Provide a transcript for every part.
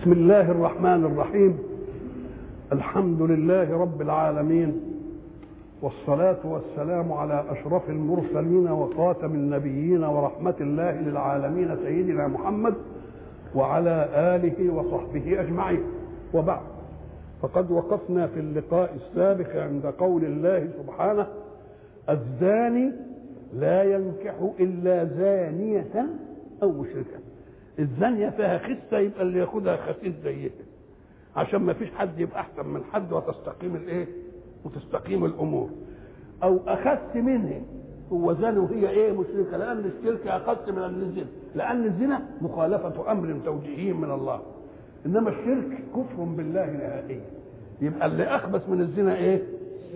بسم الله الرحمن الرحيم. الحمد لله رب العالمين. والصلاة والسلام على أشرف المرسلين وخاتم النبيين ورحمة الله للعالمين سيدنا محمد وعلى آله وصحبه أجمعين. وبعد فقد وقفنا في اللقاء السابق عند قول الله سبحانه الزاني لا ينكح إلا زانية أو مشركة. الزانية فيها خسة يبقى اللي ياخدها خسيس زيها. عشان ما فيش حد يبقى أحسن من حد وتستقيم الإيه؟ وتستقيم الأمور. أو أخس منه هو زاني وهي إيه مشركة؟ لأن الشرك أخس من الزنا. لأن الزنا مخالفة أمر توجيهي من الله. إنما الشرك كفر بالله نهائيا يبقى اللي أخبث من الزنا إيه؟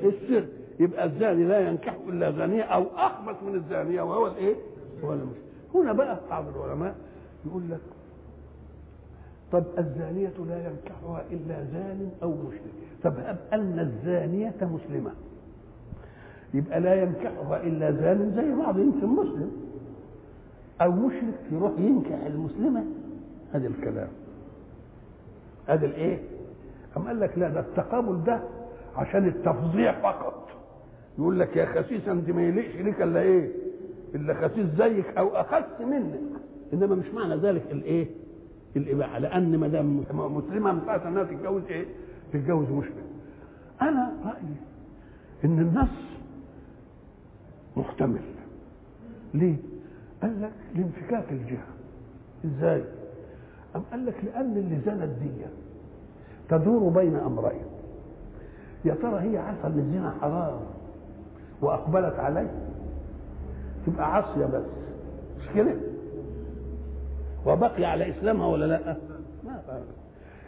الشرك. يبقى الزاني لا ينكح إلا زانية أو أخبث من الزانية وهو الإيه؟ هو المشرك. هنا بقى بعض العلماء يقول لك طب الزانية لا ينكحها إلا زان أو مشرك طب أن الزانية مسلمة. يبقى لا ينكحها إلا زان زي بعض يمكن مسلم. أو مشرك يروح ينكح المسلمة. هذا الكلام. هذا الإيه؟ أم قال لك لا ده التقابل ده عشان التفظيع فقط. يقول لك يا خسيس أنت ما يليقش ليك إلا إيه؟ إلا خسيس زيك أو أخس منك. إنما مش معنى ذلك الإيه؟ الإباحة لأن ما دام مسلمة من ساعه انها تتجوز إيه؟ تتجوز مشرك. أنا رأيي إن النص محتمل. ليه؟ قال لك لانفكاك الجهة. إزاي؟ أم قال لك لأن اللي زنت دي تدور بين أمرين. يا ترى هي عارفة إن الزنا حرام وأقبلت عليه تبقى عاصية بس مش كده؟ وبقي على إسلامها ولا لا؟ ما بقى.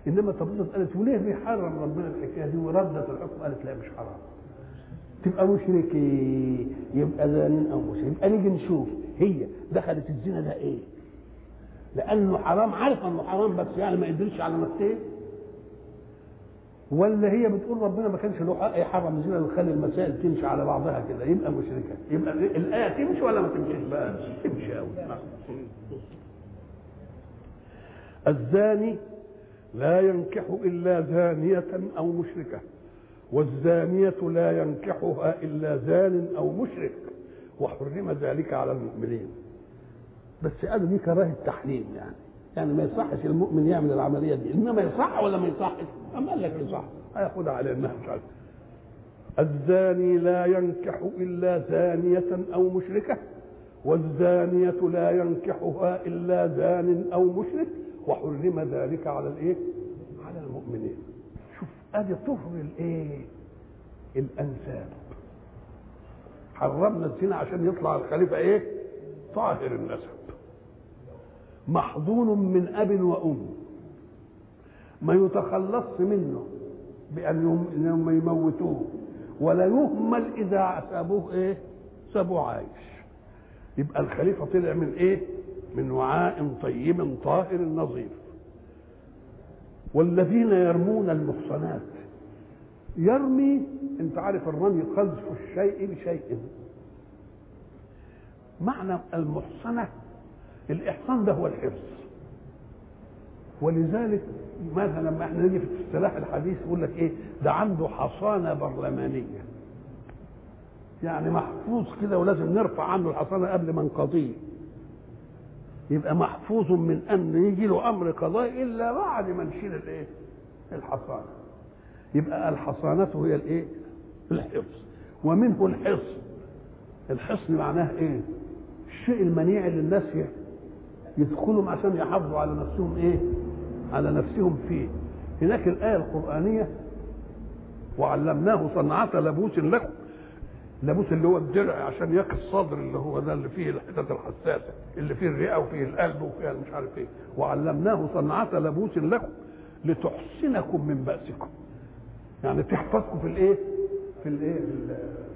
إنما تبص قالت وليه بيحرم ربنا الحكاية دي وردت الحكم قالت لا مش حرام تبقى مشرك يبقى زانين أو مشرك يبقى نيجي نشوف هي دخلت الزنا ده إيه؟ لأنه حرام عارفه إنه حرام بس يعني ما قدرتش على نفسها ولا هي بتقول ربنا ما كانش له حق يحرم الزنا ويخلي المسائل تمشي على بعضها كده يبقى مشركة يبقى الآية تمشي ولا ما تمشيش بقى؟ تمشي قوي الزاني لا ينكح إلا زانية أو مشركة والزانية لا ينكحها إلا زان أو مشرك وحرم ذلك على المؤمنين. بس قالوا دي كراهة تحريم يعني. يعني ما يصحش المؤمن يعمل العملية دي. إنما يصح ولا ما يصحش؟ أما قال لك يصح. هياخدها على إنها مش عارف. الزاني لا ينكح إلا زانية أو مشركة والزانية لا ينكحها إلا زان أو مشرك وحرم ذلك على الإيه؟ على المؤمنين. شوف أدي طهر الإيه؟ الأنساب. حرمنا الزنا عشان يطلع الخليفة إيه؟ طاهر النسب. محضون من أب وأم. ما يتخلص منه بأن إنهم يموتوه ولا يهمل إذا سابوه إيه؟ سابوه عايش. يبقى الخليفة طلع من إيه؟ من وعاء طيب طاهر نظيف. والذين يرمون المحصنات يرمي أنت عارف الرمي قذف الشيء بشيء معنى المحصنة الإحصان ده هو الحفظ ولذلك مثلا لما إحنا نيجي في الاصطلاح الحديث يقول لك إيه؟ ده عنده حصانة برلمانية. يعني محفوظ كده ولازم نرفع عنه الحصانة قبل ما نقضيه. يبقى محفوظ من ان يجي له أمر قضائي إلا بعد ما نشيل الإيه؟ الحصانة. يبقى الحصانة هي الإيه؟ الحفظ ومنه الحصن. الحصن معناه إيه؟ الشيء المنيع اللي الناس يدخلهم عشان يحافظوا على نفسهم إيه؟ على نفسهم فيه. هناك الآية القرآنية وعلمناه صنعة لبوس لكم اللبوس اللي هو الدرع عشان يقي الصدر اللي هو ده اللي فيه الحتت الحساسة اللي فيه الرئة وفيه القلب وفيه مش عارف إيه. وعلمناه صنعة لبوس لكم لتحسنكم من بأسكم. يعني تحفظكم في الايه؟ في الايه؟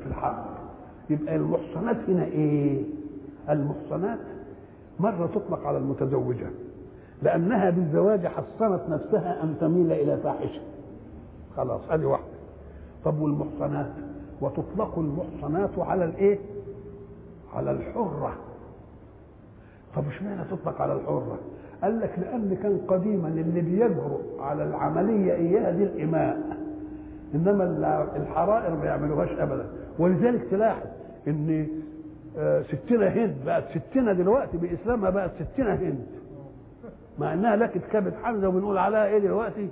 في الحرب يبقى المحصنات هنا إيه؟ المحصنات مرة تطلق على المتزوجة لأنها بالزواج حصنت نفسها أن تميل إلى فاحشة. خلاص هذه واحدة. طب والمحصنات؟ وتطلق المحصنات على الايه؟ على الحرة. طب اشمعنى تطلق على الحرة؟ قال لك لأن كان قديما اللي بيجرؤ على العملية اياها دي الإماء. إنما الحرائر ما يعملوهاش ابدا. ولذلك تلاحظ إن ستنا هند بقت ستنا دلوقتي بإسلامها بقت ستنا هند. مع إنها لكت كبد حمزة وبنقول عليها إيه دلوقتي؟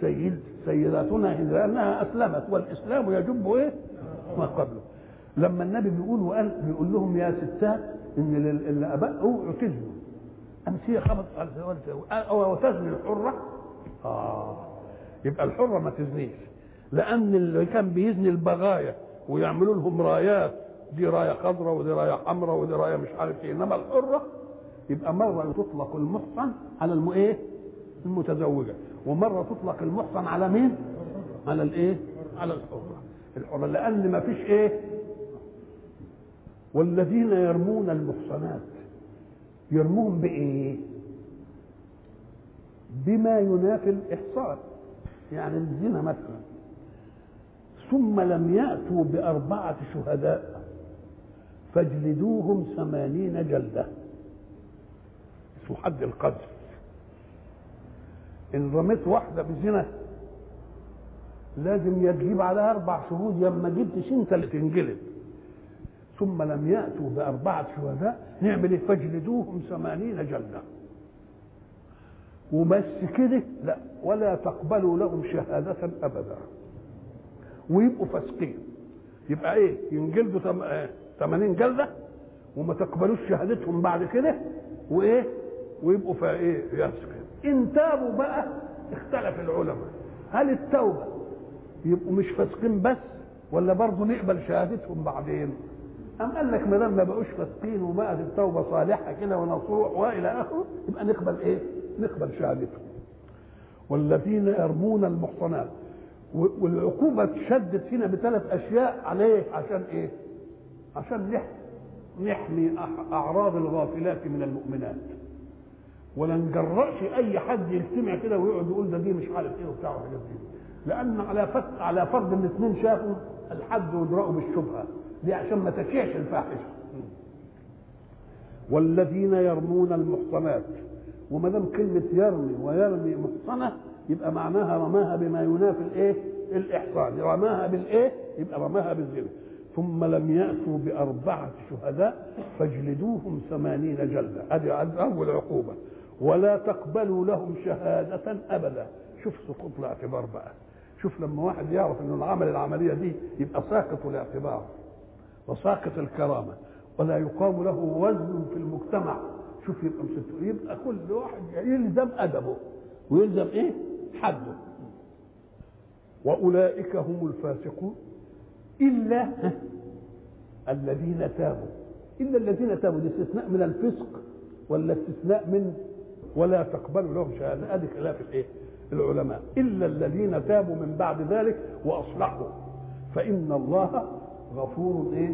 سيد. سيداتنا هند لانها أسلمت والإسلام يجب إيه؟ ما قبله. لما النبي بيقول وقال بيقول لهم يا ستات إن اللي أوعوا تزنوا. امس هي خبط أو تزني الحرة؟ آه. يبقى الحرة ما تزنيش. لأن اللي كان بيزني البغايا ويعملوا لهم رايات دي راية خضراء ودي راية حمراء ودي راية مش عارف إيه. إنما الحرة يبقى مرة تطلق المحصن على الم إيه؟ المتزوجة. ومرة تطلق المحصن على مين؟ على الإيه؟ على الحرة. الحرة لأن ما فيش إيه؟ والذين يرمون المحصنات يرمون بإيه؟ بما ينافي الإحصان. يعني الزنا مثلا. ثم لم يأتوا بأربعة شهداء فاجلدوهم ثمانين جلدة. اسمه حد القذف إن رميت واحدة بزنا لازم يجيب عليها أربع شهود يما جبتش أنت اللي تنجلد. ثم لم يأتوا بأربعة شهداء نعمل إيه؟ فاجلدوهم ثمانين جلدة. وبس كده؟ لا ولا تقبلوا لهم شهادة أبدا. ويبقوا فاسقين. يبقى إيه؟ ينجلدوا 80 جلدة وما تقبلوش شهادتهم بعد كده وإيه؟ ويبقوا فا إيه؟ يفسقين إن تابوا بقى اختلف العلماء. هل التوبة يبقوا مش فاسقين بس ولا برضه نقبل شهادتهم بعدين؟ أم قال لك ما دام ما بقوش فاسقين وبقت التوبة صالحة كده ونصوح وإلى آخره يبقى نقبل إيه؟ نقبل شهادتهم. والذين يرمون المحصنات والعقوبة اتشدت فينا بثلاث أشياء عليه عشان إيه؟ عشان نحمي أعراض الغافلات من المؤمنات. ولا نجرأش أي حد يجتمع كده ويقعد يقول ده دي مش عارف إيه وبتاع وحاجات دي. لأن على فت على فرض إن الاثنين شافوا الحد وادرأوا بالشبهة. دي عشان ما تشيعش الفاحشة. والذين يرمون المحصنات. وما دام كلمة يرمي ويرمي محصنة يبقى معناها رماها بما ينافي الإيه؟ الإحصان. رماها بالإيه؟ يبقى رماها بالزنا. ثم لم يأتوا بأربعة شهداء فاجلدوهم ثمانين جلدة. هذه أول عقوبة. ولا تقبلوا لهم شهادة أبدا. شوف سقوط الاعتبار بقى. شوف لما واحد يعرف إنه العمل العملية دي يبقى ساقط الاعتبار وساقط الكرامة ولا يقام له وزن في المجتمع. شوف يبقى مسته يبقى كل واحد يلزم أدبه ويلزم إيه؟ حده. وأولئك هم الفاسقون. إلا الذين تابوا. إلا الذين تابوا. دي استثناء من الفسق ولا استثناء من ولا تقبلوا لهم شهادة هذه خلاف الإيه؟ العلماء إلا الذين تابوا من بعد ذلك وأصلحوا فإن الله غفور إيه؟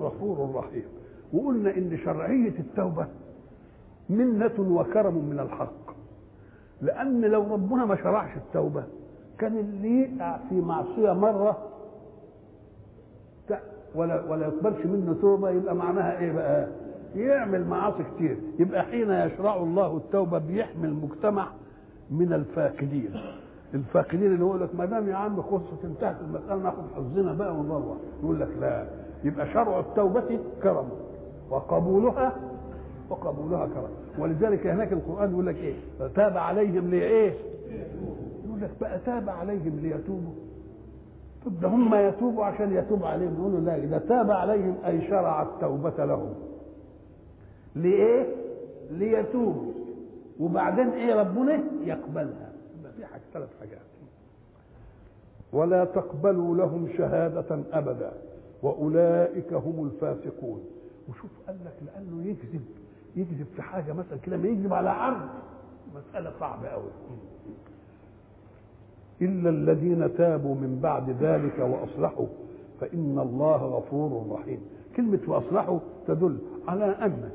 غفور رحيم وقلنا إن شرعية التوبة منة وكرم من الحق لأن لو ربنا ما شرعش التوبة كان اللي يقع في معصية مرة ولا ولا يقبلش منه توبة يبقى معناها إيه بقى؟ يعمل معاصي كتير. يبقى حين يشرع الله التوبة بيحمي المجتمع من الفاقدين. الفاقدين اللي يقول لك ما دام يا عم خلصت انتهت المسألة ناخد حظنا بقى ونروح. يقول لك لا. يبقى شرع التوبة كرم. وقبولها وقبولها كرم. ولذلك هناك القرآن يقول لك إيه؟ فتاب عليهم لايه يقول لك بقى تاب عليهم ليتوبوا. طب ده هم يتوبوا عشان يتوب عليهم. يقولوا لا اذا تاب عليهم أي شرع التوبة لهم. لإيه؟ ليتوبوا وبعدين إيه ربنا؟ يقبلها. في حاجة ثلاث حاجات. ولا تقبلوا لهم شهادة أبدا وأولئك هم الفاسقون. وشوف قال لك لأنه يكذب يكذب في حاجة مثلا كده ما يكذب على عرض مسألة صعبة أوي. إلا الذين تابوا من بعد ذلك وأصلحوا فإن الله غفور رحيم. كلمة وأصلحوا تدل على أن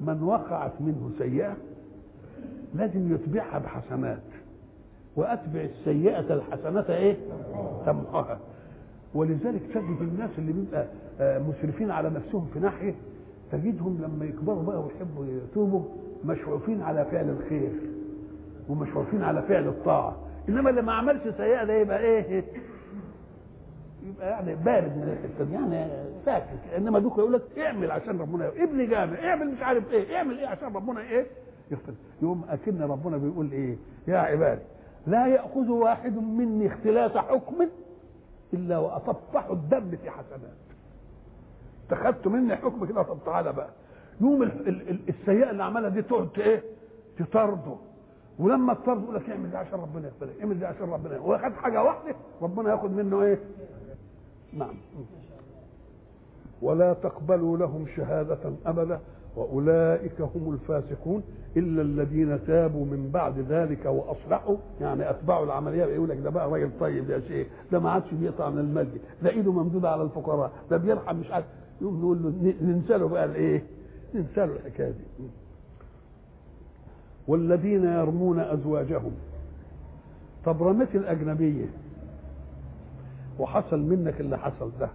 من وقعت منه سيئة لازم يتبعها بحسنات وأتبع السيئة الحسنة إيه؟ تمحها ولذلك تجد الناس اللي بيبقى مسرفين على نفسهم في ناحية تجدهم لما يكبروا بقى ويحبوا يتوبوا مشعوفين على فعل الخير ومشعوفين على فعل الطاعة. إنما اللي ما عملش سيئة ده يبقى إيه؟ يبقى يعني بارد من الحته يعني ساكت إنما دوك يقول لك اعمل عشان ربنا ابني جامع اعمل مش عارف إيه اعمل إيه عشان ربنا إيه يغفر. يوم أكن ربنا بيقول إيه يا عبادي لا يأخذ واحد مني اختلاس حكم إلا وأطفح الدم في حسنات. اتخذت مني حكم كده طب تعالى بقى. يوم ال- ال- ال- السيئة اللي عملها دي تقعد إيه؟ تطرده. ولما تطرده يقول لك اعمل ده عشان ربنا يغفر لك اعمل ده عشان ربنا يغفر واخد حاجة واحدة ربنا ياخد منه إيه؟ نعم. ولا تقبلوا لهم شهادة أبدا وأولئك هم الفاسقون إلا الذين تابوا من بعد ذلك وأصلحوا. يعني أتبعوا العملية يقول لك ده بقى راجل طيب يا شيخ ده ما عادش بيقطع من المسجد ده إيده ممدودة على الفقراء ده بيرحم مش عارف. نقول له ننسى له بقى الإيه؟ ننسى له الحكاية دي. والذين يرمون أزواجهم طب رميت الأجنبية وحصل منك اللي حصل ده.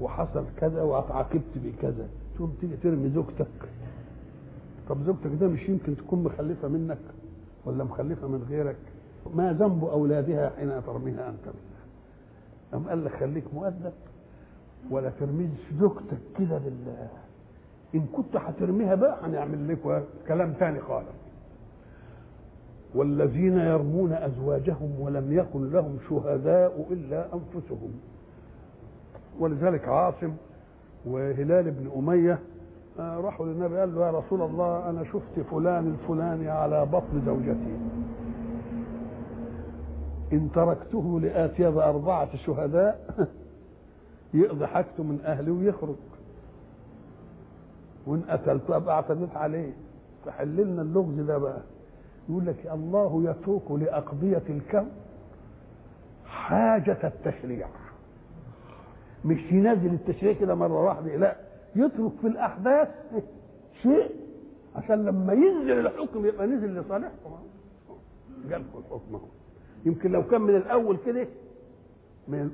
وحصل كذا واتعاقبت بكذا. تقوم تيجي ترمي زوجتك. طب زوجتك ده مش يمكن تكون مخلفة منك ولا مخلفة من غيرك؟ ما ذنب أولادها حين ترميها أنت؟ منها أم قال لك خليك مؤدب ولا ترميش زوجتك كده لله إن كنت هترميها بقى هنعمل لك كلام تاني خالص. والذين يرمون أزواجهم ولم يكن لهم شهداء إلا أنفسهم. ولذلك عاصم وهلال بن أمية آه، راحوا للنبي قال له يا رسول الله أنا شفت فلان الفلاني على بطن زوجتي. إن تركته لآتي بأربعة شهداء يقضي حاجته من أهلي ويخرج. وإن قتلته ابقى اعتديت عليه فحل لنا اللغز ده بقى. يقول لك الله يترك لأقضية الكون حاجة التشريع. مش ينزل التشريع كده مرة واحدة لا يترك في الأحداث شيء عشان لما ينزل الحكم يبقى نزل لصالحكم جالكم الحكم يمكن لو كان من الأول كده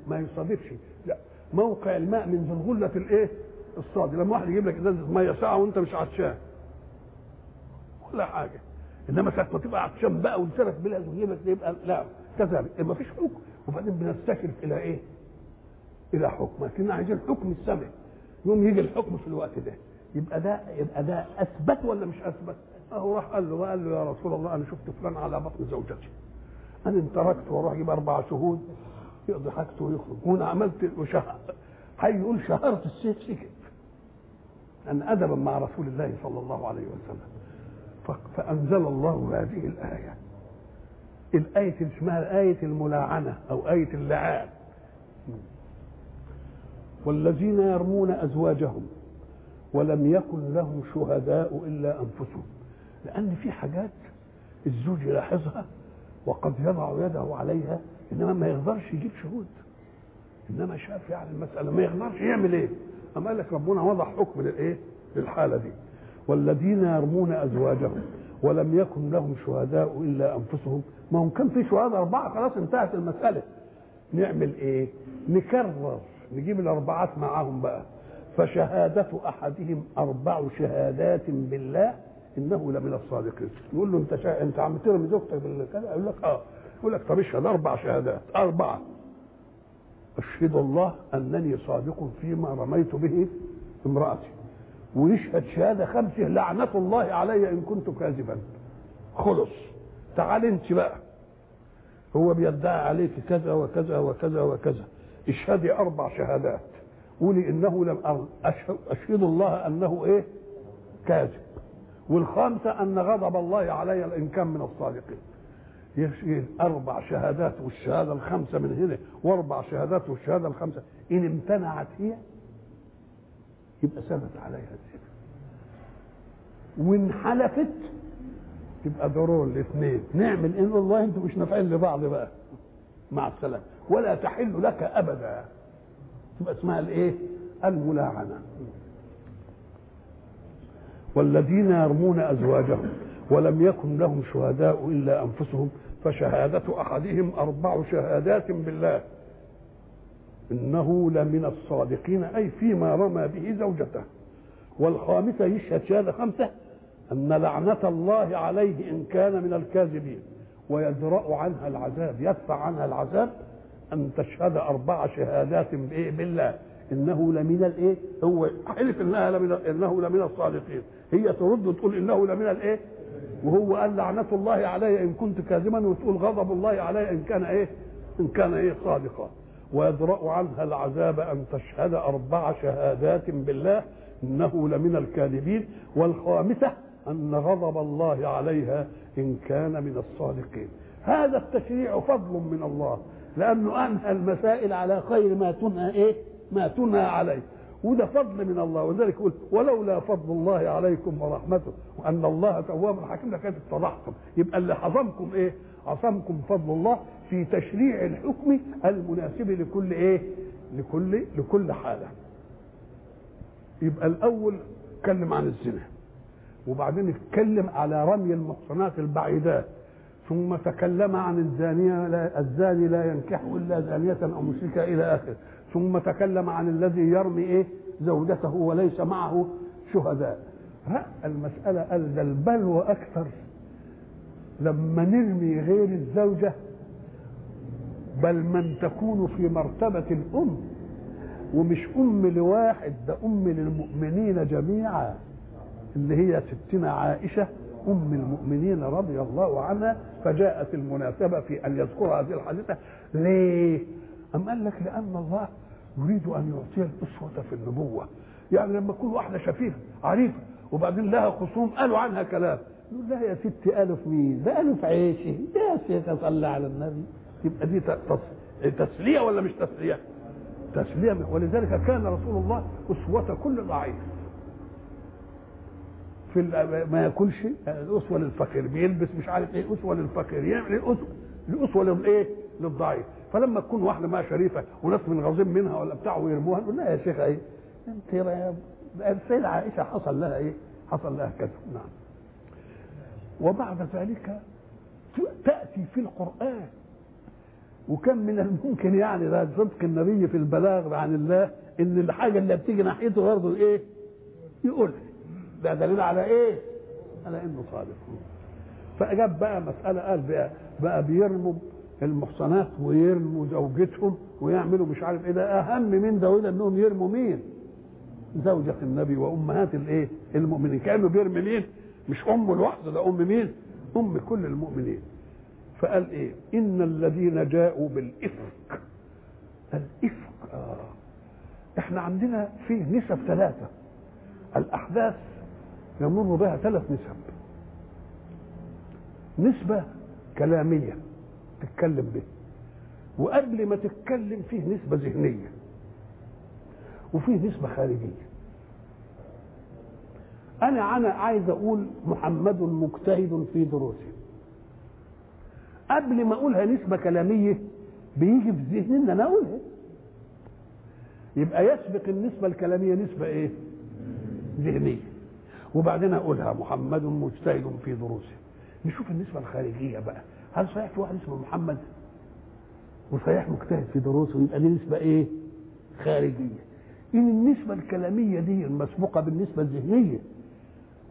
ما يصادفش. لا موقع الماء من ذلغلة الإيه؟ الصادي لما واحد يجيب لك إزازة مية ساعة وأنت مش عطشان. ولا حاجة. إنما ساعه ما تبقى عطشان بقى ولسانك بلهز وجيبك يبقى لا كذلك. ما فيش حكم. وبعدين بنستشرف إلى إيه؟ إلى حكم. لكن عايزين حكم السمع. يوم يجي الحكم في الوقت ده يبقى ده يبقى ده أثبت ولا مش أثبت؟ أهو راح قال له قال له يا رسول الله أنا شفت فلان على بطن زوجتي. أنا ان تركت وأروح أجيب أربع شهود يقضي حاجته ويخرج. وأنا عملت. هيقول شهرت السيف سكت ان أدبا مع رسول الله صلى الله عليه وسلم. ف- فأنزل الله هذه الآية. اللي اسمها آية الملاعنة أو آية اللعان والذين يرمون أزواجهم ولم يكن لهم شهداء إلا أنفسهم. لأن في حاجات الزوج يلاحظها وقد يضع يده عليها إنما ما يقدرش يجيب شهود. إنما شاف يعني المسألة ما يقدرش يعمل إيه؟ أما قال لك ربنا وضع حكم للإيه؟ للحالة دي. والذين يرمون أزواجهم ولم يكن لهم شهداء إلا أنفسهم. ما هم كان في شهداء أربعة خلاص انتهت المسألة. نعمل إيه؟ نكرر نجيب الأربعات معاهم بقى. فشهادة أحدهم أربع شهادات بالله إنه لمن الصادقين. يقول له أنت شا... أنت عم ترمي زوجتك بالكذا؟ يقول لك أه. يقول لك طب اشهد أربع شهادات. أربعة. أشهد الله أنني صادق فيما رميت به امرأتي. ويشهد شهادة خمسة لعنة الله علي إن كنت كاذبا. خلص. تعال أنت بقى. هو بيدعي عليك كذا وكذا وكذا وكذا. اشهدي أربع شهادات. قولي إنه لم أشهد الله أنه إيه؟ كاذب. والخامسة أن غضب الله علي إن كان من الصادقين. يشهد أربع شهادات والشهادة الخمسة من هنا وأربع شهادات والشهادة الخمسة. إن امتنعت هي يبقى ثبت عليها الزنا وإن حلفت تبقى ضرور الاثنين. نعمل إن والله أنتم مش نافعين لبعض بقى مع السلامة ولا تحل لك أبدا. تبقى اسمها الإيه؟ الملاعنة. والذين يرمون أزواجهم ولم يكن لهم شهداء إلا أنفسهم فشهادة أحدهم أربع شهادات بالله. إنه لمن الصادقين أي فيما رمى به زوجته. والخامسة يشهد شهادة خمسة أن لعنة الله عليه إن كان من الكاذبين. ويدرأ عنها العذاب يدفع عنها العذاب أن تشهد أربع شهادات بإيه بالله. إنه لمن الإيه هو حلف إنها لمن إنه لمن الصادقين. هي ترد وتقول إنه لمن الإيه وهو قال لعنة الله علي إن كنت كاذبا وتقول غضب الله علي إن كان إيه؟ إن كان إيه؟ صادقا. ويدرأ عنها العذاب أن تشهد أربع شهادات بالله إنه لمن الكاذبين والخامسة أن غضب الله عليها إن كان من الصادقين. هذا التشريع فضل من الله لأنه أنهى المسائل على خير ما تنهى إيه؟ ما تنهى عليه. وده فضل من الله ولذلك يقول ولولا فضل الله عليكم ورحمته وأن الله تواب حكيم لكانت اتضحتم يبقى اللي حصمكم إيه؟ عصمكم فضل الله في تشريع الحكم المناسب لكل إيه؟ لكل لكل حالة. يبقى الأول اتكلم عن الزنا وبعدين اتكلم على رمي المحصنات البعيدات ثم تكلم عن الزانية لا الزاني لا ينكح إلا زانية أو مشركة إلى آخره ثم تكلم عن الذي يرمي إيه زوجته وليس معه شهداء رأى المسألة قال البلوى أكثر لما نرمي غير الزوجة بل من تكون في مرتبة الأم ومش أم لواحد ده أم للمؤمنين جميعا اللي هي ستنا عائشة أم المؤمنين رضي الله عنها فجاءت المناسبة في أن يذكر هذه الحادثة ليه؟ أم قال لك لأن الله يريد أن يعطي الأسوة في النبوة يعني لما تكون واحدة شفيفة عريفة وبعدين لها خصوم قالوا عنها كلام يقول لها يا قالوا في مين؟ ده في عيشي يا شيخ صلى على النبي يبقى دي تسلية ولا مش تسلية؟ تسلية. ولذلك كان رسول الله أسوة كل ضعيف. في ما ياكلش الاسوه للفقير. بيلبس مش عارف إيه أسوة للفقير. يعمل إيه؟ اسوه الاسوه للايه للضعيف. فلما تكون واحدة ما شريفة وناس من غاظين منها ولا بتاع ويرموها نقول لها يا شيخ إيه؟ أنت السيدة عائشة حصل لها إيه؟ حصل لها كذا. نعم. وبعد ذلك تأتي في القرآن وكم من الممكن يعني ده صدق النبي في البلاغ عن الله إن الحاجة اللي بتيجي ناحيته برضه إيه يقولها ده دليل على إيه؟ على إنه صادق فجاب بقى مسألة قال بقى, بقى بيرموا المحصنات ويرموا زوجتهم ويعملوا مش عارف إيه ده أهم من ده وده إنهم يرموا مين؟ زوجة النبي وأمهات الإيه؟ المؤمنين كانوا بيرمي مين؟ مش امه لوحده ده أم مين؟ أم كل المؤمنين فقال إيه؟ إن الذين جاءوا بالإفك. الإفك آه. إحنا عندنا فيه نسب ثلاثة. الأحداث يمر بها ثلاث نسب. نسبة كلامية تتكلم به. وقبل ما تتكلم فيه نسبة ذهنية. وفيه نسبة خارجية. أنا أنا عايز أقول محمد مجتهد في دروسه. قبل ما أقولها نسبة كلامية بيجي في ذهني إن أنا أقولها. يبقى يسبق النسبة الكلامية نسبة إيه؟ ذهنية. وبعدين أقولها محمد مجتهد في دروسه. نشوف النسبة الخارجية بقى. هل صحيح في واحد اسمه محمد؟ وصحيح مجتهد في دروسه يبقى دي نسبة إيه؟ خارجية. إن النسبة الكلامية دي المسبوقة بالنسبة الذهنية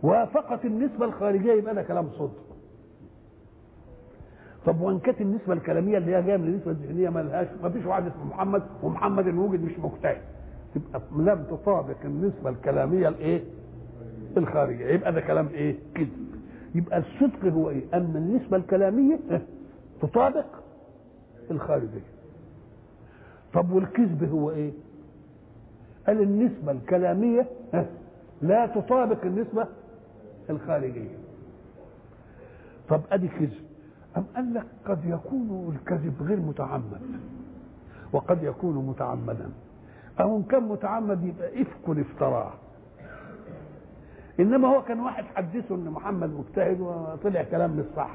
وافقت النسبة الخارجية يبقى ده كلام صدق. طب وان كانت النسبة الكلامية اللي هي جاية من النسبة الذهنية ما لهاش؟ ما فيش واحد اسمه محمد ومحمد الوجد مش مجتهد. تبقى لم تطابق النسبة الكلامية الإيه؟ الخارجية. يبقى ده كلام إيه؟ كذب. يبقى الصدق هو إيه؟ أن النسبة الكلامية تطابق الخارجية. طب والكذب هو إيه؟ قال النسبة الكلامية لا تطابق النسبة الخارجية. طب أدي كذب. أم قال لك قد يكون الكذب غير متعمد؟ وقد يكون متعمدا. أو إن كان متعمد يبقى إفك افتراه إنما هو كان واحد حدثه إن محمد مجتهد وطلع كلام مش صح.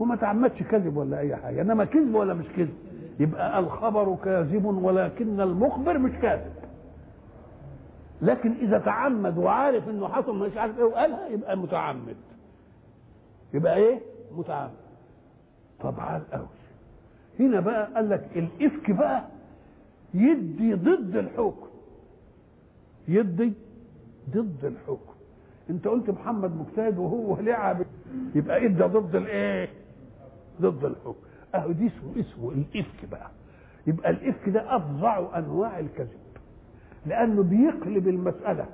وما تعمدش كذب ولا أي حاجة. إنما كذب ولا مش كذب. يبقى الخبر كاذب ولكن المخبر مش كاذب. لكن إذا تعمد وعارف إنه حصل مش عارف إيه وقالها يبقى متعمد. يبقى إيه؟ متعمد. طبعا قوي هنا بقى قال لك الإفك بقى يدي ضد الحكم. يدي ضد الحكم. انت قلت محمد مجتهد وهو لعب. يبقى ادى ضد الإيه؟ ضد الحكم. أهو دي اسمه اسمه الإفك بقى. يبقى الإفك ده أفظع أنواع الكذب. لأنه بيقلب المسألة.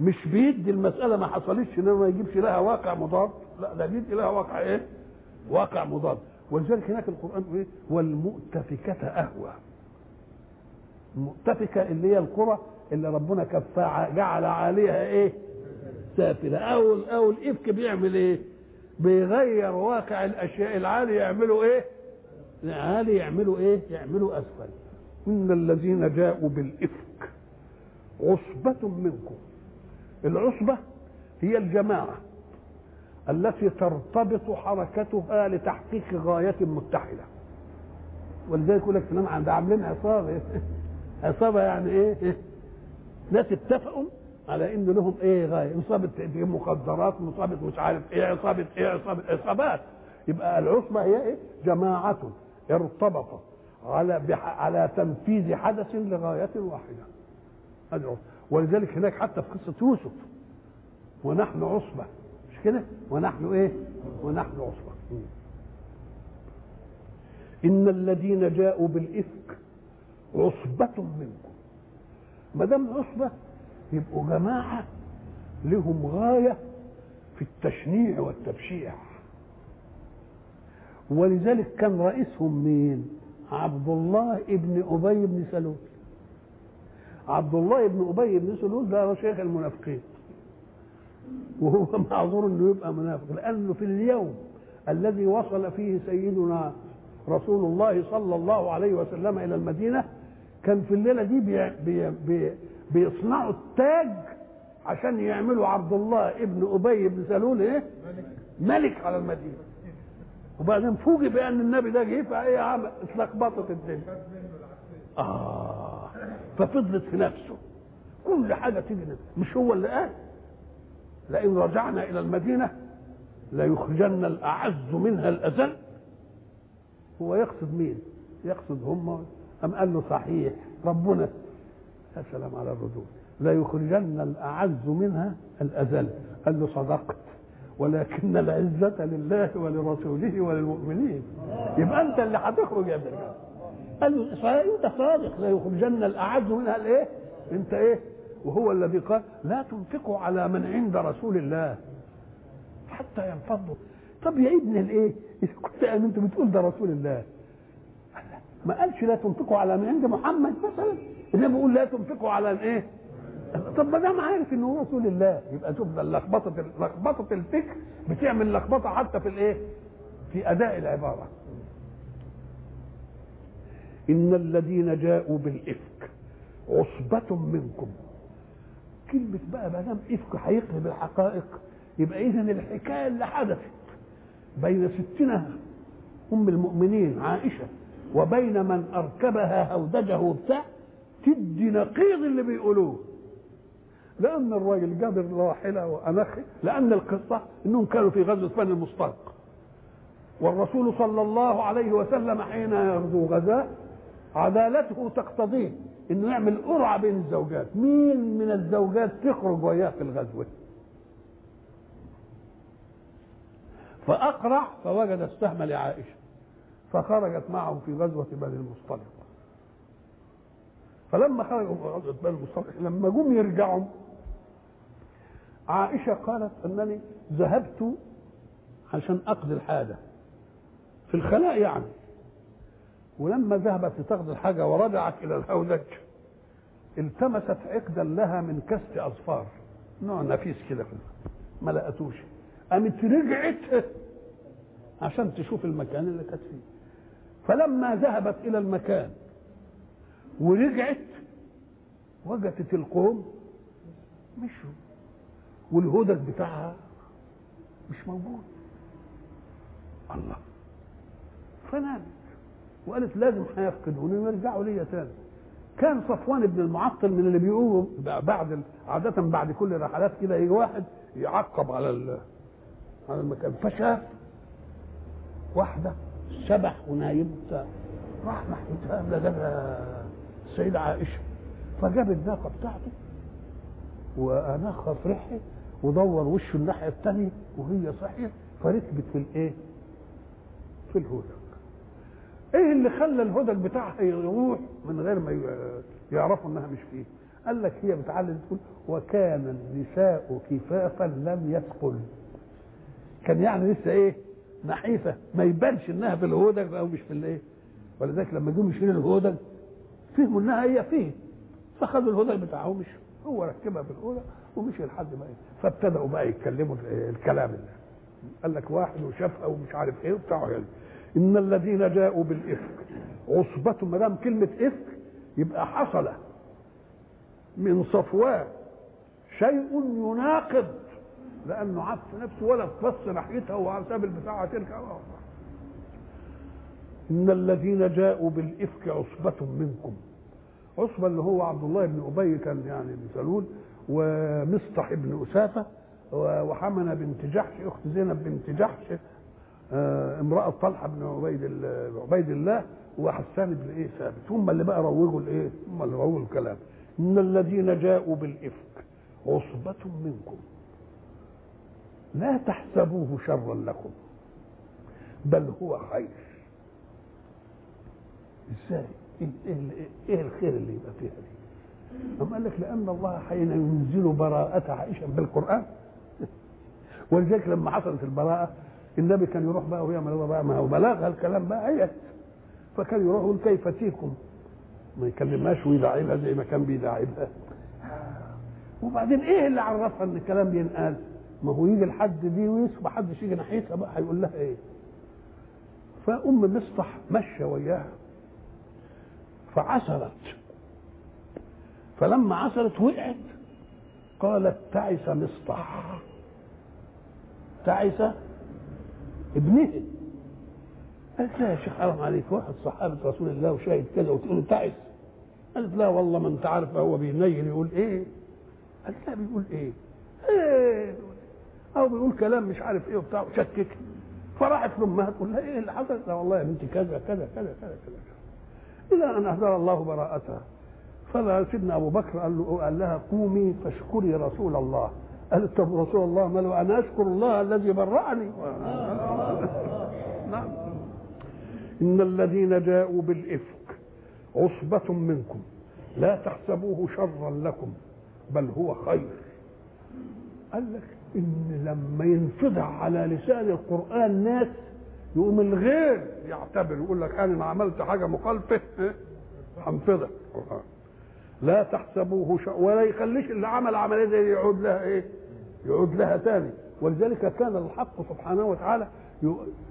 مش بيدي المسألة ما حصلتش انما ما يجيبش لها واقع مضاد. لا ده بيدي لها واقع إيه؟ واقع مضاد. ولذلك هناك القرآن إيه والمؤتفكة أهوى. المؤتفكة اللي هي القرى اللي ربنا كفاها جعل عليها إيه؟ سافلة. أو أو الافك بيعمل إيه؟ بيغير واقع الأشياء. العالي يعملوا إيه؟ العالي يعملوا إيه؟ يعملوا أسفل. إن الذين جاءوا بالإفك عصبة منكم. العصبة هي الجماعة التي ترتبط حركتها لتحقيق غاية متحدة. ولذلك يقول لك فلان ده عاملين عصابة. عصابة يعني إيه؟ ناس اتفقوا على إن لهم إيه غاية؟ عصابه مخدرات عصابه مش عارف إيه عصابه إيه عصابه عصابات يبقى العصبة هي إيه؟ جماعة ارتبطت على. على تنفيذ حدث لغاية واحدة. ولذلك هناك حتى في قصة يوسف ونحن عصبة. مش كده؟ ونحن إيه؟ ونحن عصبة. إن الذين جاءوا بالإفك عصبة منكم. ما دام عصبة يبقوا جماعة لهم غاية في التشنيع والتبشيع. ولذلك كان رئيسهم مين؟ عبد الله ابن أبي بن سلول. عبد الله ابن أبي بن سلول ده شيخ المنافقين. وهو معذور إنه يبقى منافق لأنه في اليوم الذي وصل فيه سيدنا رسول الله صلى الله عليه وسلم إلى المدينة كان في الليلة دي بي بي بي بيصنعوا التاج عشان يعملوا عبد الله ابن أبي بن سلول إيه؟ ملك على المدينة. وبعدين فوجئ بأن النبي ده جه فايه عمل اتلخبطت الدنيا. آه. ففضلت في نفسه. كل حاجة تيجي مش هو اللي قال؟ لئن رجعنا إلى المدينة ليخرجن الأعز منها الأذل. هو يقصد مين؟ يقصد هم؟ أم قال له صحيح؟ ربنا. يا سلام على الردود لا يخرجن الأعز منها الأذل. قال له صدقت. ولكن العزة لله ولرسوله وللمؤمنين. يبقى أنت اللي هتخرج يا ابن قال أنت صادق لا يخرجن الأعز منها الإيه؟ أنت إيه؟ وهو الذي قال لا تنفقوا على من عند رسول الله حتى ينفضوا طب يا ابن الإيه؟ إذا كنت أنت بتقول ده رسول الله ما قالش لا تنفقوا على من عند محمد مثلا النبي بيقول لا تنفقوا على الايه؟ طب ما دام عارف ان هو رسول الله يبقى تفضل لخبطه لخبطه الفكر بتعمل لخبطة حتى في الإيه؟ في أداء العبارة. إن الذين جاءوا بالإفك عصبة منكم. كلمة بقى ما دام إفك هيقلب الحقائق يبقى اذا الحكاية اللي حدثت بين ستنا أم المؤمنين عائشة وبين من أركبها هودجه وبتاع تدي نقيض اللي بيقولوه لأن الراجل جاب الراحله وانخ لأن القصة إنهم كانوا في غزوة بني المصطلق والرسول صلى الله عليه وسلم حين يغزو غزاة عدالته تقتضيه إنه يعمل قرعة بين الزوجات. مين من الزوجات تخرج وياه في الغزوة؟ فأقرع فوجد السهم لعائشة فخرجت معه في غزوة بني المصطلق. فلما خرجوا في غزوة بني المصطلق لما جم يرجعوا عائشة قالت أنني ذهبت عشان أقضي الحاجة. في الخلاء يعني. ولما ذهبت لتقضي الحاجة ورجعت إلى الهودج التمست عقدا لها من كست أظفار. نوع نفيس كده ما لقتوش قامت رجعت عشان تشوف المكان اللي كانت فيه. فلما ذهبت إلى المكان ورجعت وجدت القوم مشوا. والهدد بتاعها مش موجود. الله. فنامت وقالت لازم هيفقدوني ويرجعوا ليا تاني كان صفوان بن المعطل من اللي بيقولوا بعد عادة بعد كل رحلات كده يجي واحد يعقب على على المكان فشاف واحدة شبح ونايم راح ناحيتها لقى السيدة عائشة فجاب الناقه بتاعته واناخها في ريحة ودور وشه الناحية الثانية وهي صحيت فركبت في الإيه؟ في الهودج. إيه اللي خلى الهودج بتاعها يروح من غير ما يعرفوا إنها مش فيه؟ قال لك هي بتعلم تقول وكان النساء كفافا لم يثقل. كان يعني لسه إيه؟ نحيفة ما يبانش إنها في الهودج أو مش في الإيه؟ ولذلك لما جم يشيلوا الهودج فهموا إنها هي فيه فخدوا الهودج بتاعه ومشوا هو ركبها في الهودج ومشي لحد ما إيه فابتدأوا بقى يتكلموا الكلام اللي قال لك واحد وشافها ومش عارف إيه وبتاع يعني إن الذين جاءوا بالإفك عصبة ما دام كلمة إفك يبقى حصل من صفوان شيء يناقض لأنه عف نفسه ولا تبص ناحيتها وساب البتاع ترجع إن الذين جاءوا بالإفك عصبة منكم. عصبة اللي هو عبد الله بن أبي كان يعني بن سلول ومصطح بن أسافة وحمنة بنت جحش أخت زينب بنت جحش امرأة طلحة بن عبيد عبيد الله وحسان بن إيه ثابت. هم اللي بقى روجوا الإيه؟ هم اللي روجوا الكلام. إن الذين جاءوا بالإفك عصبة منكم. لا تحسبوه شرا لكم بل هو خير. إزاي؟ إيه, إيه, إيه الخير اللي يبقى فيها دي؟ أم قال لك لأن الله حين ينزل براءة عائشة بالقرآن. ولذلك لما حصلت البراءة النبي كان يروح بقى مريضة بقى ما هو بلغها الكلام بقى هي فكان يروح يقول كيف تيكم؟ ما يكلمهاش ويدعي لها زي ما كان بيدعي لها. وبعدين إيه اللي عرفها إن الكلام بينقال؟ ما هو يجي لحد دي ويسمع حدش يجي ناحيتها بقى هيقول لها إيه؟ فأم مصطح مشى وياها. فعثرت فلما عثرت وقعت قالت تعس مصطح. تعس ابنه قالت لا يا شيخ حرام عليك. واحد صحابة رسول الله وشاهد كذا وتقول تعس قالت لا والله ما انت عارف هو بينيل يقول إيه؟ قالت لا بيقول إيه؟ إيه؟ أو بيقول كلام مش عارف إيه وبتاع وشكك. فراحت لأمها تقول لها إيه اللي حصل؟ لا والله يا بنتي كذا كذا كذا كذا كذا إلى ان اهدر الله براءتها. فسيدنا أبو بكر قال له قال لها قومي فاشكري رسول الله. قالت طب رسول الله ما له أنا أشكر الله الذي برأني. نعم. إن الذين جاءوا بالإفك عصبة منكم لا تحسبوه شرا لكم بل هو خير. قال لك إن لما ينفضح على لسان القرآن ناس يقوم الغير يعتبر يقول لك أنا عملت حاجة مخالفة هنفضح القران لا تحسبوه ش... ولا يخليش اللي عمل عملية زي يعود لها إيه يعود لها تاني ولذلك كان الحق سبحانه وتعالى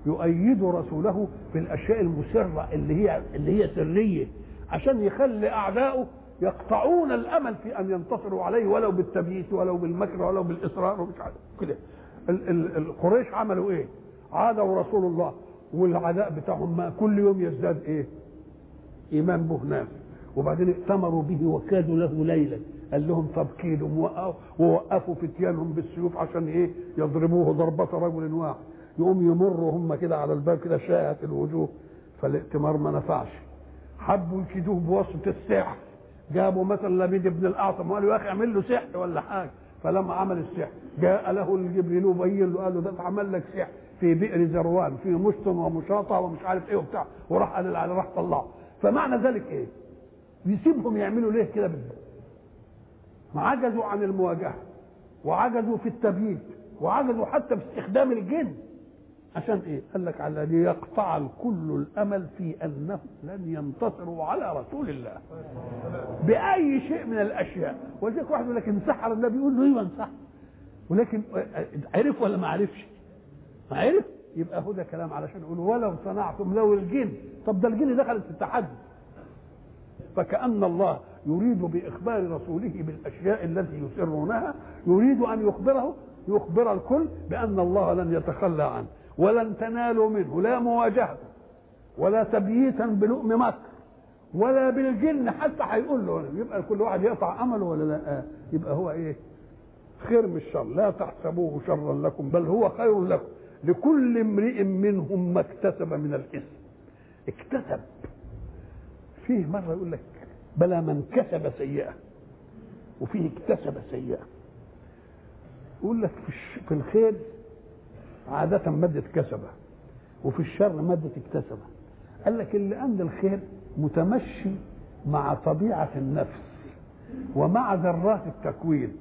يؤيد رسوله في الاشياء المسرة اللي هي اللي هي سرية عشان يخلي اعدائه يقطعون الأمل في أن ينتصروا عليه ولو بالتبييت ولو بالمكر ولو بالإصرار ومش عارف كده القريش عملوا إيه؟ عادوا رسول الله والعداء بتاعهم ما كل يوم يزداد إيه؟ إيمان به ناس وبعدين ائتمروا به وكادوا له ليلا. قال لهم طب كيدوا ووقفوا فتيانهم بالسيوف عشان إيه؟ يضربوه ضربة رجل واحد. يقوم يمروا هم كده على الباب كده شاهت الوجوه. فالائتمار ما نفعش. حبوا يكيدوه بواسطة السحر. جابوا مثلا لبيد بن الاعصم وقالوا يا أخي اعمل له سحر ولا حاجة. فلما عمل السحر جاء له الجبريل وبين له قال له ده اتعمل لك سحر في بئر زروان في مشط ومشاطة ومش عارف إيه وبتاع. وراح قال راح طلعه فمعنى ذلك إيه؟ يسيبهم يعملوا ليه كده بالظبط؟ عجزوا عن المواجهة وعجزوا في التبييت وعجزوا حتى في استخدام الجن. عشان إيه؟ قال لك على ليقطع الكل الأمل في أنهم لن ينتصروا على رسول الله. بأي شيء من الأشياء. ولذلك واحد يقول لك انسحر النبي يقول له إيوه انسحر. ولكن عرف ولا ما عرفش؟ ما عرف؟ يبقى هو ده كلام علشان يقول ولو صنعتم لو الجن. طب ده الجن دخلت في التحدي. فكأن الله يريد بإخبار رسوله بالأشياء التي يسرونها يريد أن يخبره يخبر الكل بأن الله لن يتخلى عنه ولن تنالوا منه لا مواجهة ولا تبييتا بلؤم مكر ولا بالجن حتى هيقول له يبقى كل واحد يقطع أمله ولا لا؟ يبقى هو إيه؟ خير من الشر لا تحسبوه شرا لكم بل هو خير لكم. لكل امرئ منهم ما اكتسب من الإثم اكتسب. فيه مرة يقول لك بلى من كسب سيئة. وفيه اكتسب سيئة. يقول لك في, الخير عادة مادة كسبة وفي الشر مادة اكتسبة. قال لك اللي عند الخير متمشي مع طبيعة النفس ومع ذرات التكوين.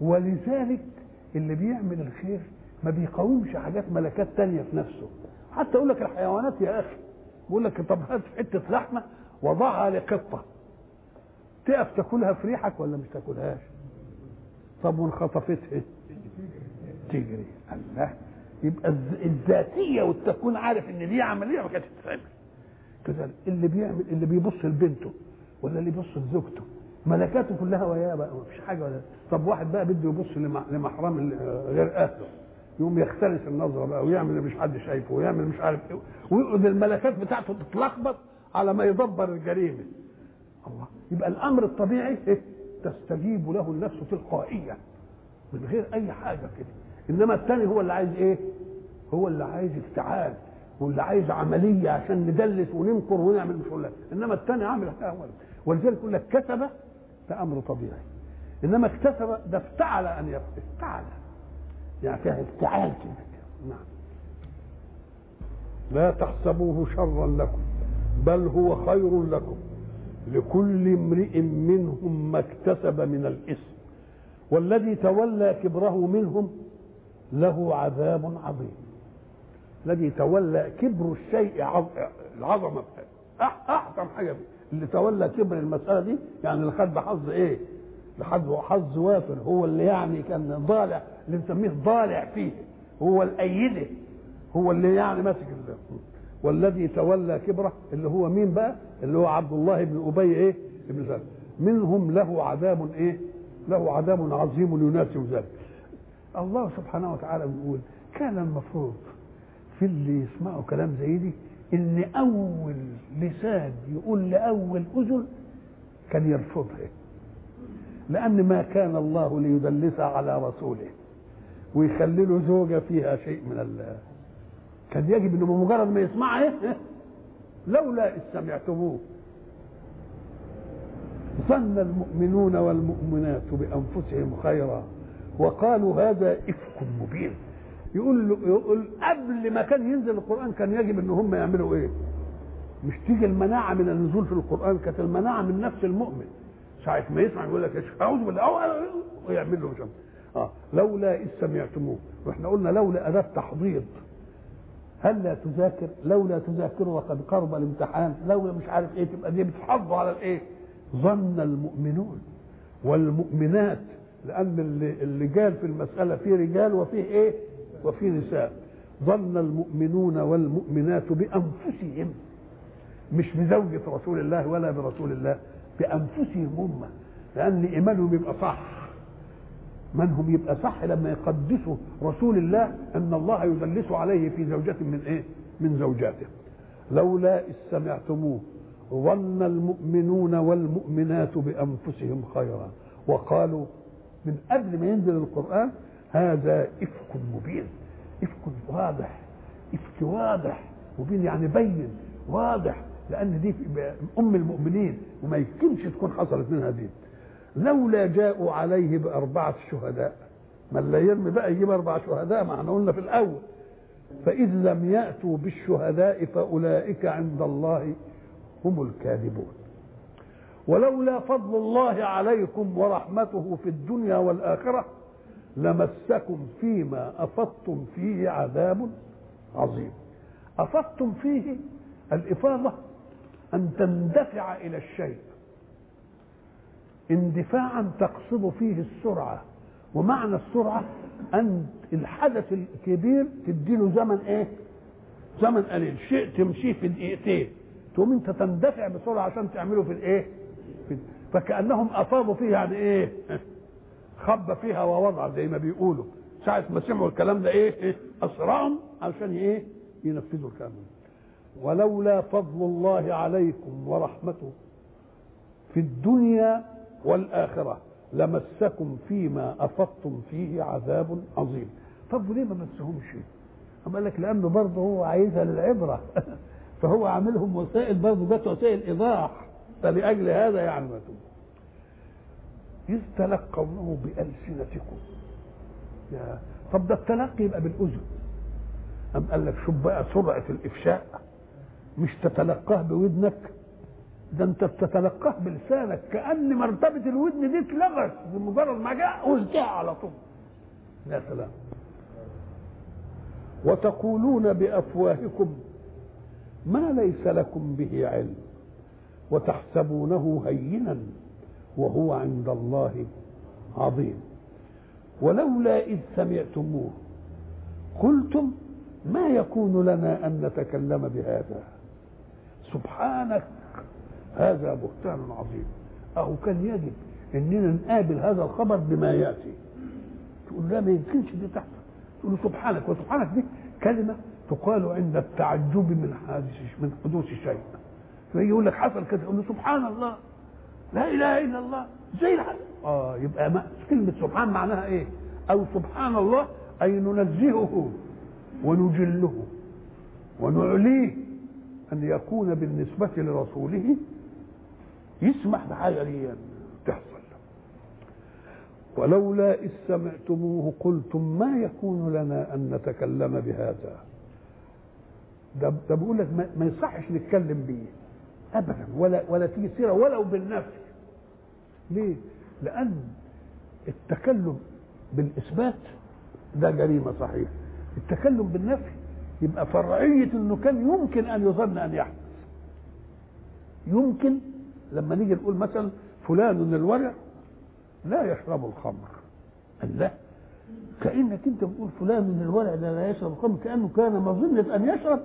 ولذلك اللي بيعمل الخير ما بيقاومش حاجات ملكات تانية في نفسه. حتى يقول لك الحيوانات يا أخي بيقول لك طب هات حتة لحمة وضعها لقطة. تقف تاكلها في ريحك ولا مش تاكلهاش؟ طب وان خطفتها تجري. الله. يبقى الذاتية والتكوين عارف إن دي عملية ما كانتش تتعمل. كذلك اللي بيعمل اللي بيبص لبنته ولا اللي بيبص لزوجته؟ ملكاته كلها وياه بقى ما فيش حاجة ولا. طب واحد بقى بده يبص لمحرم غير أهله. يقوم يختلس النظرة بقى ويعمل مش حد شايفه ويعمل مش عارف إيه. ويقعد الملكات بتاعته تتلخبط. على ما يدبر الجريمة. الله. يبقى الأمر الطبيعي إيه؟ تستجيب له النفس تلقائيا. من غير أي حاجة كده. إنما الثاني هو اللي عايز إيه؟ هو اللي عايز افتعال واللي عايز عملية عشان ندلس وننكر ونعمل مش ولا إنما الثاني عامل اول ولذلك يقول لك كسب ده أمر طبيعي. إنما اكتسب ده افتعل أن يفعل افتعل. يعني فيها افتعال كده. نعم. لا تحسبوه شرا لكم. بل هو خير لكم لكل امرئ منهم ما اكتسب من الاثم والذي تولى كبره منهم له عذاب عظيم. الذي تولى كبر الشيء العظمة. أحسن فيه. اللي تولى كبر المسألة دي يعني اللي خد بحظ إيه؟ لحد حظ وافر. هو اللي يعني كان ضالع اللي نسميه ضالع فيه. هو الأيدة. هو اللي يعني ماسك والذي تولى كبره اللي هو مين بقى؟ اللي هو عبد الله بن أبي إيه؟ ابن سلم منهم له عذاب إيه؟ له عذاب عظيم يناسب ذلك. الله سبحانه وتعالى بيقول كان المفروض في اللي يسمعوا كلام زي دي إن أول لسان يقول لأول أذن كان يرفضها لأن ما كان الله ليدلس على رسوله ويخلي له زوجة فيها شيء من ال كان يجب إنه بمجرد ما يسمعها إيه لولا إذ سمعتموه. ظن المؤمنون والمؤمنات بأنفسهم خيرا وقالوا هذا إفك مبين. يقول له يقول قبل ما كان ينزل القرآن كان يجب ان هم يعملوا إيه؟ مش تيجي المناعة من النزول في القرآن كانت المناعة من نفس المؤمن. ساعة ما يسمع يقول لك أعوذ بالله ويعمل له مش آه لولا إذ سمعتموه. وإحنا قلنا لولا أداة تحضيض. هل لا تذاكر؟ لولا تذاكر وقد قرب الامتحان لولا مش عارف إيه تبقى دي بتحضوا على الإيه؟ ظن المؤمنون. والمؤمنات لأن اللي, قال في المسألة فيه رجال وفيه إيه؟ وفي نساء. ظن المؤمنون والمؤمنات بأنفسهم. مش بزوجة رسول الله ولا برسول الله بأنفسهم هم. لأن إيمانهم يبقى صح. منهم يبقى صح لما يقدسوا رسول الله أن الله يدلس عليه في زوجة من إيه؟ من زوجاته. لولا إذ سمعتموه ظن المؤمنون والمؤمنات بأنفسهم خيرا. وقالوا من قبل ما ينزل القرآن هذا إفك مبين. إفك واضح. إفك واضح. مبين يعني بين. واضح. لأن دي أم المؤمنين وما يمكنش تكون حصلت منها دي. لولا جاءوا عليه بأربعة شهداء. ما لا يرمي بقى يجيب أربع شهداء ما إحنا قلنا في الأول. فإذ لم يأتوا بالشهداء فأولئك عند الله هم الكاذبون. ولولا فضل الله عليكم ورحمته في الدنيا والآخرة لمسكم فيما أفضتم فيه عذاب عظيم. أفضتم فيه الإفاضة أن تندفع إلى الشيء. اندفاعا تقصد فيه السرعة. ومعنى السرعة أن الحدث الكبير تديله زمن إيه؟ زمن قليل. شيء تمشيه في دقيقتين. تقوم أنت تندفع بسرعة عشان تعمله في الإيه؟ في فكأنهم افاضوا فيه يعني إيه؟ خب فيها ووضع زي ما بيقولوا. ساعة ما سمعوا الكلام ده إيه, إيه؟ أسرعهم عشان إيه؟ ينفذوا الكلام ولولا فضل الله عليكم ورحمته. في الدنيا والآخرة لمسكم فيما أفضتم فيه عذاب عظيم. طب وليه ما مسهمش؟ أما قال لك لأنه برضه هو عايزها للعبرة. فهو عاملهم وسائل برضه جت وسائل إيضاح. فلأجل هذا يعني ما إذ تلقونه بألسنتكم. يا طب ده التلقي يبقى بالأذن. أم قال لك شوف بقى سرعة الإفشاء. مش تتلقاه بودنك. ده انت بتتلقاه بلسانك كأن مرتبة الودن دي اتلغت بمجرد ما جاء قلتها على طول. يا سلام. وتقولون بأفواهكم ما ليس لكم به علم وتحسبونه هينا وهو عند الله عظيم. ولولا إذ سمعتموه قلتم ما يكون لنا أن نتكلم بهذا؟ سبحانك هذا بهتان عظيم. أهو كان يجب إننا نقابل هذا الخبر بما يأتي. تقول لا ما يمكنش دي تحصل. تقول له سبحانك وسبحانك دي كلمة تقال عند التعجب من حادث من حدوث شيء يقول لك حصل كذا يقول له سبحان الله. لا إله إلا الله. زي الحل. آه يبقى ما كلمة سبحان معناها إيه؟ أو سبحان الله أي ننزهه ونجله ونعليه أن يكون بالنسبة لرسوله يسمح بحاجة دي تحصل. ولولا إذ سمعتموه قلتم ما يكون لنا أن نتكلم بهذا؟ ده, ده بيقول لك ما, يصحش نتكلم بيه. أبدا. ولا ولا تيجي سيرة ولو بالنفي ليه؟ لأن التكلم بالإثبات ده جريمة صحيح. التكلم بالنفي يبقى فرعية إنه كان يمكن أن يظن أن يحدث. يمكن لما نيجي نقول مثلا فلان الورع لا يشرب الخمر. قال لا. كأنك أنت بتقول فلان من الورع ده لا يشرب الخمر كأنه كان مظنه أن يشرب.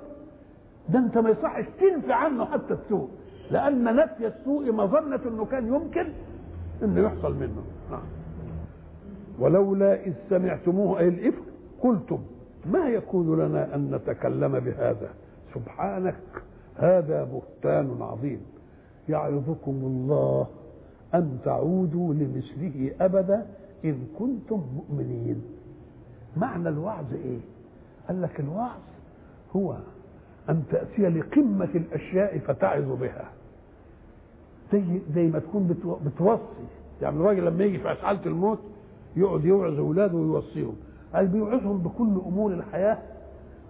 ده أنت ما يصحش تنفي عنه حتى السوء لأن نفي السوء مظنة إنه كان يمكن إنه يحصل منه. نعم. ولولا إذ سمعتموه أي الافك قلتم ما يكون لنا أن نتكلم بهذا؟ سبحانك هذا بهتان عظيم. يعظكم الله أن تعودوا لمثله أبدا إن كنتم مؤمنين. معنى الوعظ إيه؟ قال لك الوعظ هو أن تأتي لقمة الأشياء فتعظ بها. زي زي ما تكون بتوصي. يعني الراجل لما يجي في أسعالة الموت يقعد يوعظ أولاده ويوصيهم. قال بيوعظهم بكل أمور الحياة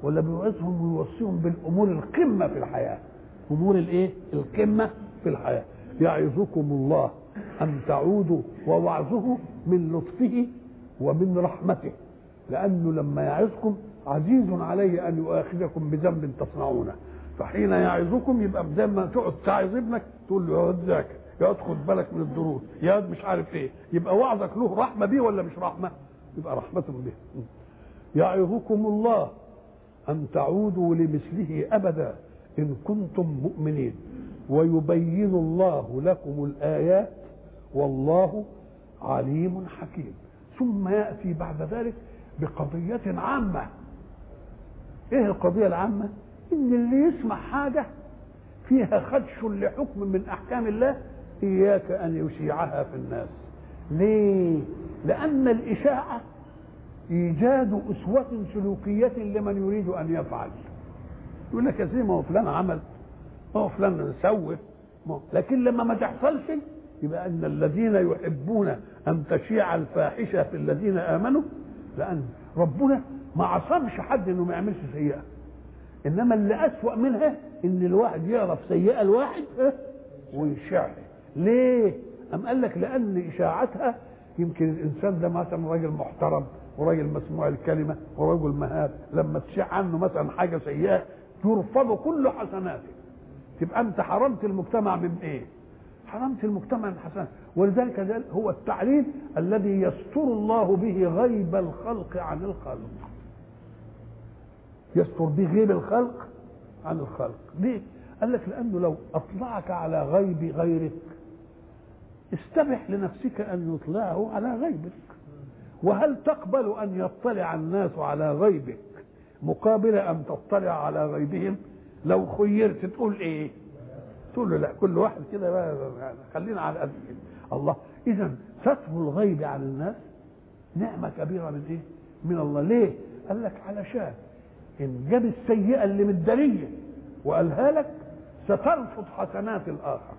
ولا بيوعظهم ويوصيهم بالأمور القمة في الحياة؟ أمور الإيه؟ القمة. في الحياة. يعظكم الله أن تعودوا ووعظه من لطفه ومن رحمته. لأنه لما يعظكم عزيز عليه أن يؤاخذكم بذنب تصنعونه. فحين يعظكم يبقى زي ما تقعد تعظ ابنك تقول له يقعد ذاكر يقعد خد بالك من الدروس يقعد مش عارف إيه. يبقى وعظك له رحمة بيه ولا مش رحمة؟ يبقى رحمة به يعظكم الله أن تعودوا لمثله أبدا إن كنتم مؤمنين. ويبين الله لكم الآيات والله عليم حكيم. ثم يأتي بعد ذلك بقضية عامة. إيه القضية العامة؟ إن اللي يسمع حاجة فيها خدش لحكم من أحكام الله إياك أن يشيعها في الناس. ليه؟ لأن الإشاعة إيجاد أسوة سلوكية لمن يريد أن يفعل. يقول لك يا سيدي ما فلان عمل هو فلان سوى. لكن لما ما تحصلش يبقى إن الذين يحبون أن تشيع الفاحشة في الذين آمنوا لأن ربنا ما عصمش حد إنه ما يعملش سيئة. إنما اللي أسوأ منها إن الواحد يعرف سيئة الواحد ويشيعها. ليه؟ أم قال لك لأن إشاعتها يمكن الإنسان ده مثلا راجل محترم وراجل مسموع الكلمة ورجل مهاب لما تشيع عنه مثلا حاجة سيئة يرفض كل حسناته. تبقى أنت حرمت المجتمع من إيه؟ حرمت المجتمع من حسنات. ولذلك هو التعليم الذي يستر الله به غيب الخلق عن الخلق. يستر به غيب الخلق عن الخلق. ليه؟ قال لك لأنه لو أطلعك على غيب غيرك استبح لنفسك أن يطلعه على غيبك. وهل تقبل أن يطلع الناس على غيبك مقابل أن تطلع على غيبهم؟ لو خيرت تقول إيه؟ تقول له لا كل واحد كده خلينا على قد الله إذا ستر الغيب عن الناس نعمة كبيرة من إيه؟ من الله. ليه؟ قال لك علشان إن جاب السيئة اللي متدارية وقالها لك سترفض حسنات الآخر.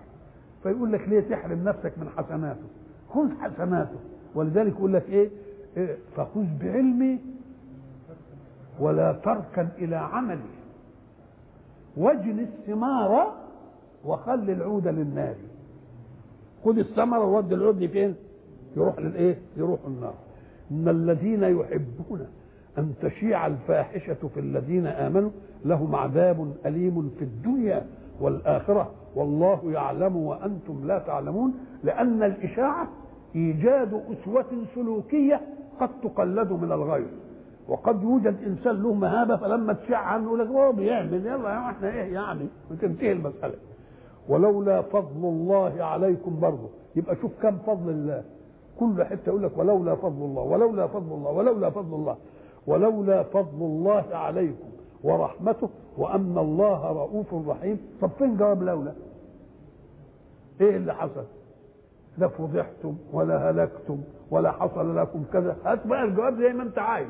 فيقول لك ليه تحرم نفسك من حسناته؟ خذ حسناته. ولذلك يقول لك إيه, إيه فخذ بعلمي ولا تركن إلى عملي. واجن الثمار وخل العود للنار خذ الثمره وود العود فين يروح للإيه؟ يروح النار إن الذين يحبون أن تشيع الفاحشة في الذين آمنوا لهم عذاب أليم في الدنيا والآخرة. والله يعلم وأنتم لا تعلمون لأن الإشاعة إيجاد أسوة سلوكية قد تقلد من الغير وقد يوجد إنسان له مهابة فلما تشاع عنه يقول لك هو بيعمل يلا إحنا إيه يعني؟ وتنتهي المسألة. ولولا فضل الله عليكم برضه. يبقى شوف كم فضل الله. كل حتة يقول لك ولولا فضل الله ولولا فضل الله ولولا فضل الله ولولا فضل الله عليكم ورحمته وأن الله رؤوف رحيم. طب فين جواب لولا؟ إيه اللي حصل؟ لا فضحتم ولا هلكتم ولا حصل لكم كذا. هات بقى الجواب زي ما أنت عايز.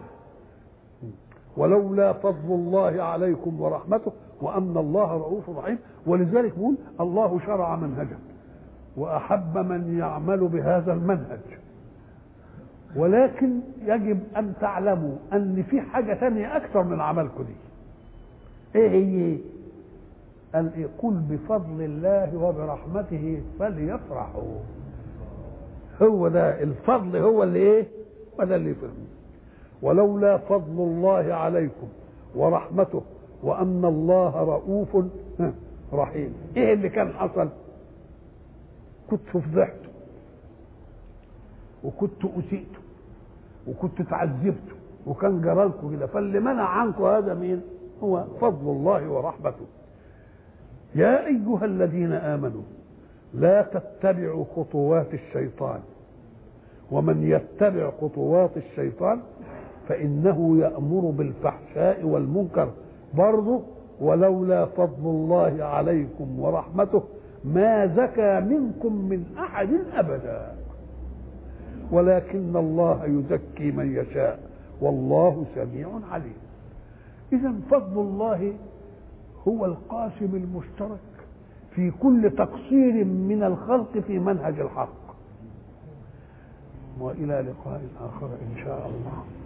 ولولا فضل الله عليكم ورحمته وأن الله رؤوف رحيم. ولذلك بيقول الله شرع منهجا وأحب من يعمل بهذا المنهج. ولكن يجب أن تعلموا أن في حاجة ثانية أكثر من عملكم دي. إيه هي؟ قال إيه؟ قل بفضل الله وبرحمته فليفرحوا. هو ده الفضل هو اللي إيه؟ وده اللي يفرح ولولا فضل الله عليكم ورحمته وأن الله رؤوف رحيم. إيه اللي كان حصل؟ كنت فضحت وكنت اسئت وكنت تعذبت وكان جرالكم كده. فاللي منع عنكم هذا مين؟ هو فضل الله ورحمته. يا أيها الذين آمنوا لا تتبعوا خطوات الشيطان. ومن يتبع خطوات الشيطان فإنه يأمر بالفحشاء والمنكر برضه ولولا فضل الله عليكم ورحمته ما زكى منكم من أحد أبدا. ولكن الله يزكي من يشاء والله سميع عليم. إذا فضل الله هو القاسم المشترك في كل تقصير من الخلق في منهج الحق. وإلى لقاء آخر إن شاء الله.